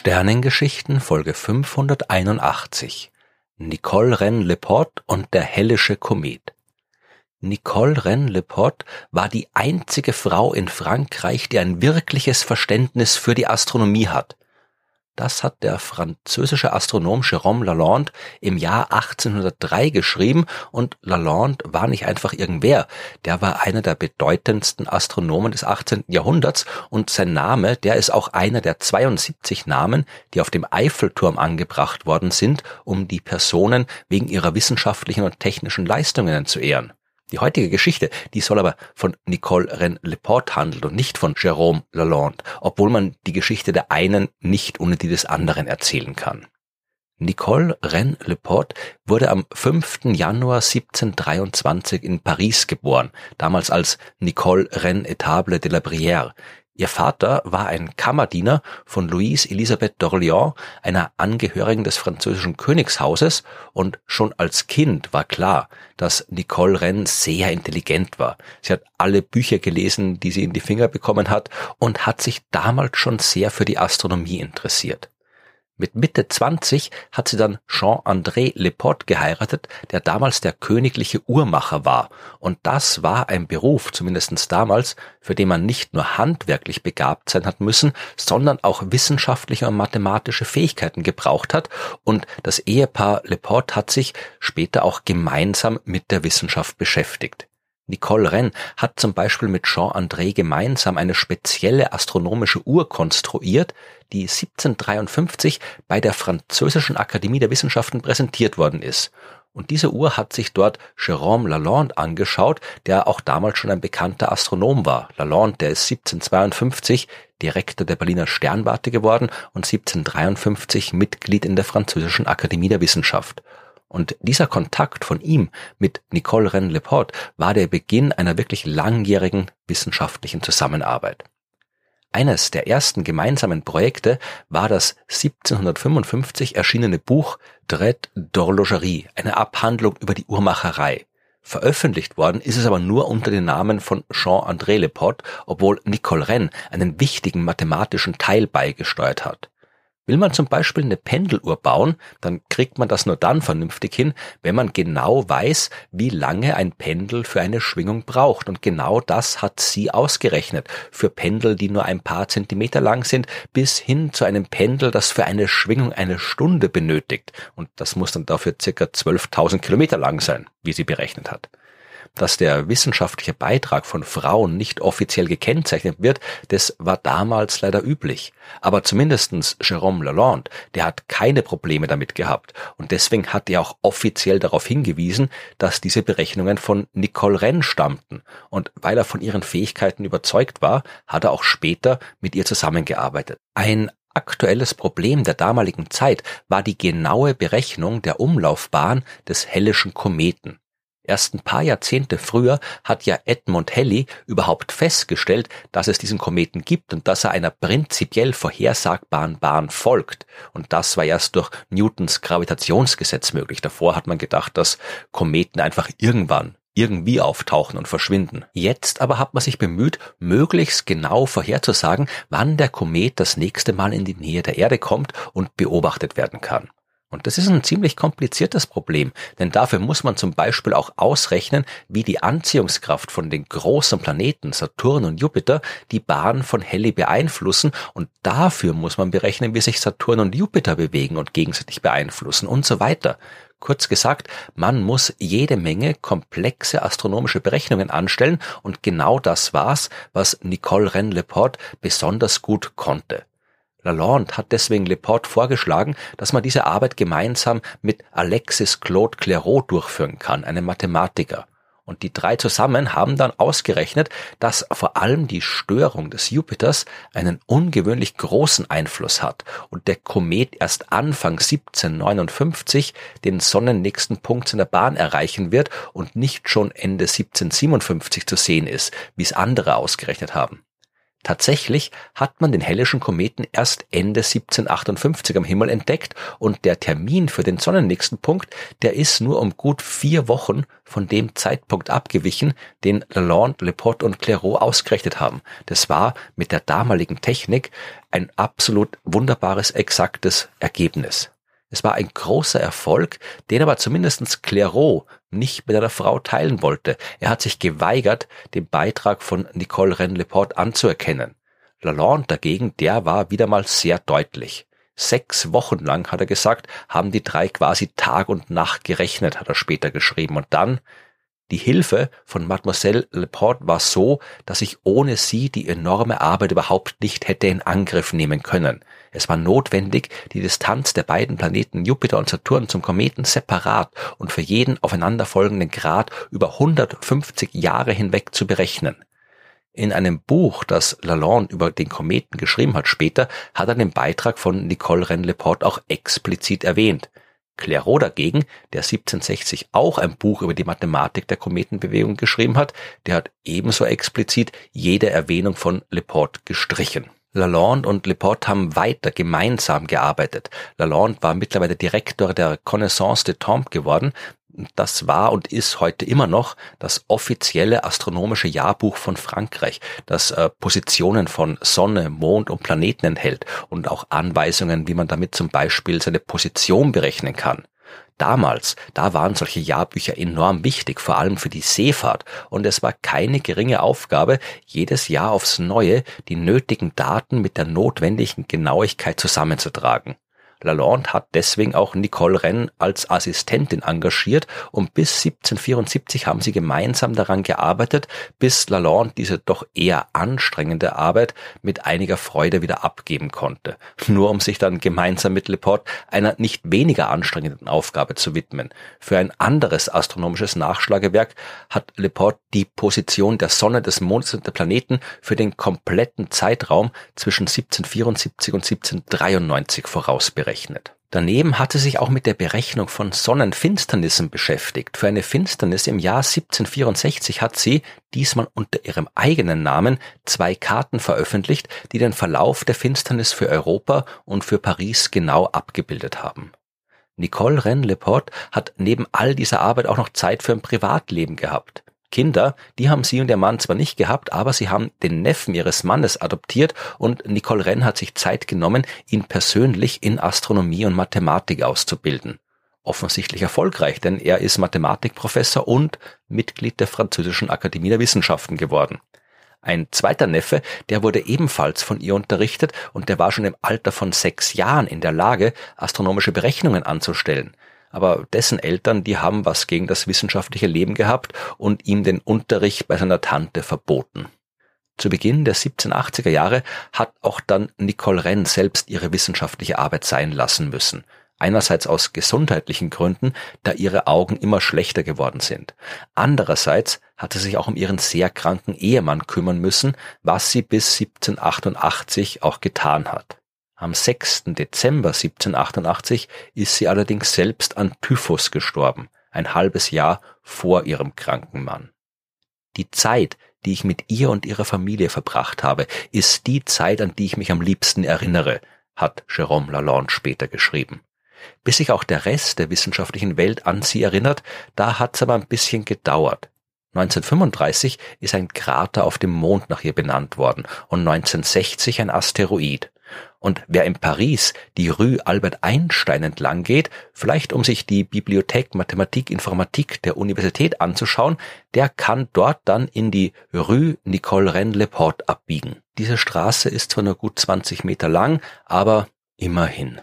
Sternengeschichten Folge 581 Nicole Rennes-Leporte und der hellische Komet Nicole Rennes-Leporte war die einzige Frau in Frankreich, die ein wirkliches Verständnis für die Astronomie hat. Das hat der französische Astronom Jérôme Lalande im Jahr 1803 geschrieben und Lalande war nicht einfach irgendwer. Der war einer der bedeutendsten Astronomen des 18. Jahrhunderts und sein Name, der ist auch einer der 72 Namen, die auf dem Eiffelturm angebracht worden sind, um die Personen wegen ihrer wissenschaftlichen und technischen Leistungen zu ehren. Die heutige Geschichte, die soll aber von Nicole Rennes-Leporte handeln und nicht von Jérôme Lalande, obwohl man die Geschichte der einen nicht ohne die des anderen erzählen kann. Nicole Rennes-Leporte wurde am 5. Januar 1723 in Paris geboren, damals als Nicole Rennes-Etable de la Brière, Ihr Vater war ein Kammerdiener von Louise Elisabeth d'Orléans, einer Angehörigen des französischen Königshauses, und schon als Kind war klar, dass Nicole Rennes sehr intelligent war. Sie hat alle Bücher gelesen, die sie in die Finger bekommen hat, und hat sich damals schon sehr für die Astronomie interessiert. Mit Mitte 20 hat sie dann Jean-André Leporte geheiratet, der damals der königliche Uhrmacher war. Und das war ein Beruf, zumindestens damals, für den man nicht nur handwerklich begabt sein hat müssen, sondern auch wissenschaftliche und mathematische Fähigkeiten gebraucht hat. Und das Ehepaar Leporte hat sich später auch gemeinsam mit der Wissenschaft beschäftigt. Nicole Rennes hat zum Beispiel mit Jean André gemeinsam eine spezielle astronomische Uhr konstruiert, die 1753 bei der Französischen Akademie der Wissenschaften präsentiert worden ist. Und diese Uhr hat sich dort Jérôme Lalande angeschaut, der auch damals schon ein bekannter Astronom war. Lalande, der ist 1752 Direktor der Berliner Sternwarte geworden und 1753 Mitglied in der Französischen Akademie der Wissenschaft. Und dieser Kontakt von ihm mit Nicole Rennes-Leporte war der Beginn einer wirklich langjährigen wissenschaftlichen Zusammenarbeit. Eines der ersten gemeinsamen Projekte war das 1755 erschienene Buch Traite d'Horlogerie, eine Abhandlung über die Uhrmacherei. Veröffentlicht worden ist es aber nur unter dem Namen von Jean-André Leporte, obwohl Nicole Rennes einen wichtigen mathematischen Teil beigesteuert hat. Will man zum Beispiel eine Pendeluhr bauen, dann kriegt man das nur dann vernünftig hin, wenn man genau weiß, wie lange ein Pendel für eine Schwingung braucht. Und genau das hat sie ausgerechnet. Für Pendel, die nur ein paar Zentimeter lang sind, bis hin zu einem Pendel, das für eine Schwingung eine Stunde benötigt. Und das muss dann dafür circa 12.000 Kilometer lang sein, wie sie berechnet hat dass der wissenschaftliche Beitrag von Frauen nicht offiziell gekennzeichnet wird, das war damals leider üblich. Aber zumindestens Jérôme Lalande, der hat keine Probleme damit gehabt und deswegen hat er auch offiziell darauf hingewiesen, dass diese Berechnungen von Nicole Rennes stammten und weil er von ihren Fähigkeiten überzeugt war, hat er auch später mit ihr zusammengearbeitet. Ein Aktuelles Problem der damaligen Zeit war die genaue Berechnung der Umlaufbahn des Hellischen Kometen. Erst ein paar Jahrzehnte früher hat ja Edmund Halley überhaupt festgestellt, dass es diesen Kometen gibt und dass er einer prinzipiell vorhersagbaren Bahn folgt. Und das war erst durch Newtons Gravitationsgesetz möglich. Davor hat man gedacht, dass Kometen einfach irgendwann irgendwie auftauchen und verschwinden. Jetzt aber hat man sich bemüht, möglichst genau vorherzusagen, wann der Komet das nächste Mal in die Nähe der Erde kommt und beobachtet werden kann. Und das ist ein ziemlich kompliziertes Problem, denn dafür muss man zum Beispiel auch ausrechnen, wie die Anziehungskraft von den großen Planeten Saturn und Jupiter die Bahn von Halley beeinflussen und dafür muss man berechnen, wie sich Saturn und Jupiter bewegen und gegenseitig beeinflussen und so weiter. Kurz gesagt, man muss jede Menge komplexe astronomische Berechnungen anstellen und genau das war's, was Nicole Rennes-Leporte besonders gut konnte. Lalande hat deswegen Leporte vorgeschlagen, dass man diese Arbeit gemeinsam mit Alexis Claude Clairaut durchführen kann, einem Mathematiker. Und die drei zusammen haben dann ausgerechnet, dass vor allem die Störung des Jupiters einen ungewöhnlich großen Einfluss hat und der Komet erst Anfang 1759 den sonnennächsten Punkt in der Bahn erreichen wird und nicht schon Ende 1757 zu sehen ist, wie es andere ausgerechnet haben. Tatsächlich hat man den Hellischen Kometen erst Ende 1758 am Himmel entdeckt und der Termin für den sonnennächsten Punkt, der ist nur um gut vier Wochen von dem Zeitpunkt abgewichen, den Lalande, Leporte und Clairaut ausgerechnet haben. Das war mit der damaligen Technik ein absolut wunderbares, exaktes Ergebnis. Es war ein großer Erfolg, den aber zumindest Clairaut nicht mit einer Frau teilen wollte. Er hat sich geweigert, den Beitrag von Nicole Rennes-Leport anzuerkennen. Lalande dagegen, der war wieder mal sehr deutlich. Sechs Wochen lang, hat er gesagt, haben die drei quasi Tag und Nacht gerechnet, hat er später geschrieben. Und dann die Hilfe von Mademoiselle Leporte war so, dass ich ohne sie die enorme Arbeit überhaupt nicht hätte in Angriff nehmen können. Es war notwendig, die Distanz der beiden Planeten Jupiter und Saturn zum Kometen separat und für jeden aufeinanderfolgenden Grad über 150 Jahre hinweg zu berechnen. In einem Buch, das Lalande über den Kometen geschrieben hat später, hat er den Beitrag von Nicole Rennes-Leport auch explizit erwähnt. Clairaut dagegen, der 1760 auch ein Buch über die Mathematik der Kometenbewegung geschrieben hat, der hat ebenso explizit jede Erwähnung von Leporte gestrichen. Lalande und Leporte haben weiter gemeinsam gearbeitet. Lalande war mittlerweile Direktor der Connaissance de Tombe geworden. Das war und ist heute immer noch das offizielle astronomische Jahrbuch von Frankreich, das äh, Positionen von Sonne, Mond und Planeten enthält und auch Anweisungen, wie man damit zum Beispiel seine Position berechnen kann. Damals, da waren solche Jahrbücher enorm wichtig, vor allem für die Seefahrt, und es war keine geringe Aufgabe, jedes Jahr aufs Neue die nötigen Daten mit der notwendigen Genauigkeit zusammenzutragen. Lalande hat deswegen auch Nicole Rennes als Assistentin engagiert und bis 1774 haben sie gemeinsam daran gearbeitet, bis Lalande diese doch eher anstrengende Arbeit mit einiger Freude wieder abgeben konnte. Nur um sich dann gemeinsam mit Leporte einer nicht weniger anstrengenden Aufgabe zu widmen. Für ein anderes astronomisches Nachschlagewerk hat Leporte die Position der Sonne, des Mondes und der Planeten für den kompletten Zeitraum zwischen 1774 und 1793 vorausberechnet berechnet. Daneben hatte sich auch mit der Berechnung von Sonnenfinsternissen beschäftigt. Für eine Finsternis im Jahr 1764 hat sie, diesmal unter ihrem eigenen Namen, zwei Karten veröffentlicht, die den Verlauf der Finsternis für Europa und für Paris genau abgebildet haben. Nicole Rennes-Leporte hat neben all dieser Arbeit auch noch Zeit für ein Privatleben gehabt. Kinder, die haben sie und ihr Mann zwar nicht gehabt, aber sie haben den Neffen ihres Mannes adoptiert und Nicole Renn hat sich Zeit genommen, ihn persönlich in Astronomie und Mathematik auszubilden. Offensichtlich erfolgreich, denn er ist Mathematikprofessor und Mitglied der Französischen Akademie der Wissenschaften geworden. Ein zweiter Neffe, der wurde ebenfalls von ihr unterrichtet und der war schon im Alter von sechs Jahren in der Lage, astronomische Berechnungen anzustellen aber dessen Eltern, die haben was gegen das wissenschaftliche Leben gehabt und ihm den Unterricht bei seiner Tante verboten. Zu Beginn der 1780er Jahre hat auch dann Nicole Renn selbst ihre wissenschaftliche Arbeit sein lassen müssen. Einerseits aus gesundheitlichen Gründen, da ihre Augen immer schlechter geworden sind. Andererseits hat sie sich auch um ihren sehr kranken Ehemann kümmern müssen, was sie bis 1788 auch getan hat. Am 6. Dezember 1788 ist sie allerdings selbst an Typhus gestorben, ein halbes Jahr vor ihrem kranken Mann. Die Zeit, die ich mit ihr und ihrer Familie verbracht habe, ist die Zeit, an die ich mich am liebsten erinnere, hat Jérôme Lalande später geschrieben. Bis sich auch der Rest der wissenschaftlichen Welt an sie erinnert, da hat's aber ein bisschen gedauert. 1935 ist ein Krater auf dem Mond nach ihr benannt worden und 1960 ein Asteroid. Und wer in Paris die Rue Albert Einstein entlang geht, vielleicht um sich die Bibliothek Mathematik Informatik der Universität anzuschauen, der kann dort dann in die Rue Nicole Rennes-Leporte abbiegen. Diese Straße ist zwar nur gut 20 Meter lang, aber immerhin.